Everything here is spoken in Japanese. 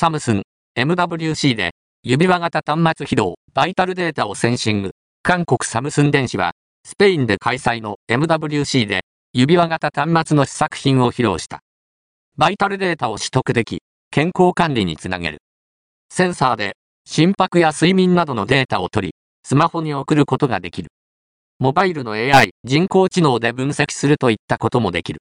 サムスン、MWC で、指輪型端末起動、バイタルデータをセンシング。韓国サムスン電子は、スペインで開催の MWC で、指輪型端末の試作品を披露した。バイタルデータを取得でき、健康管理につなげる。センサーで、心拍や睡眠などのデータを取り、スマホに送ることができる。モバイルの AI、人工知能で分析するといったこともできる。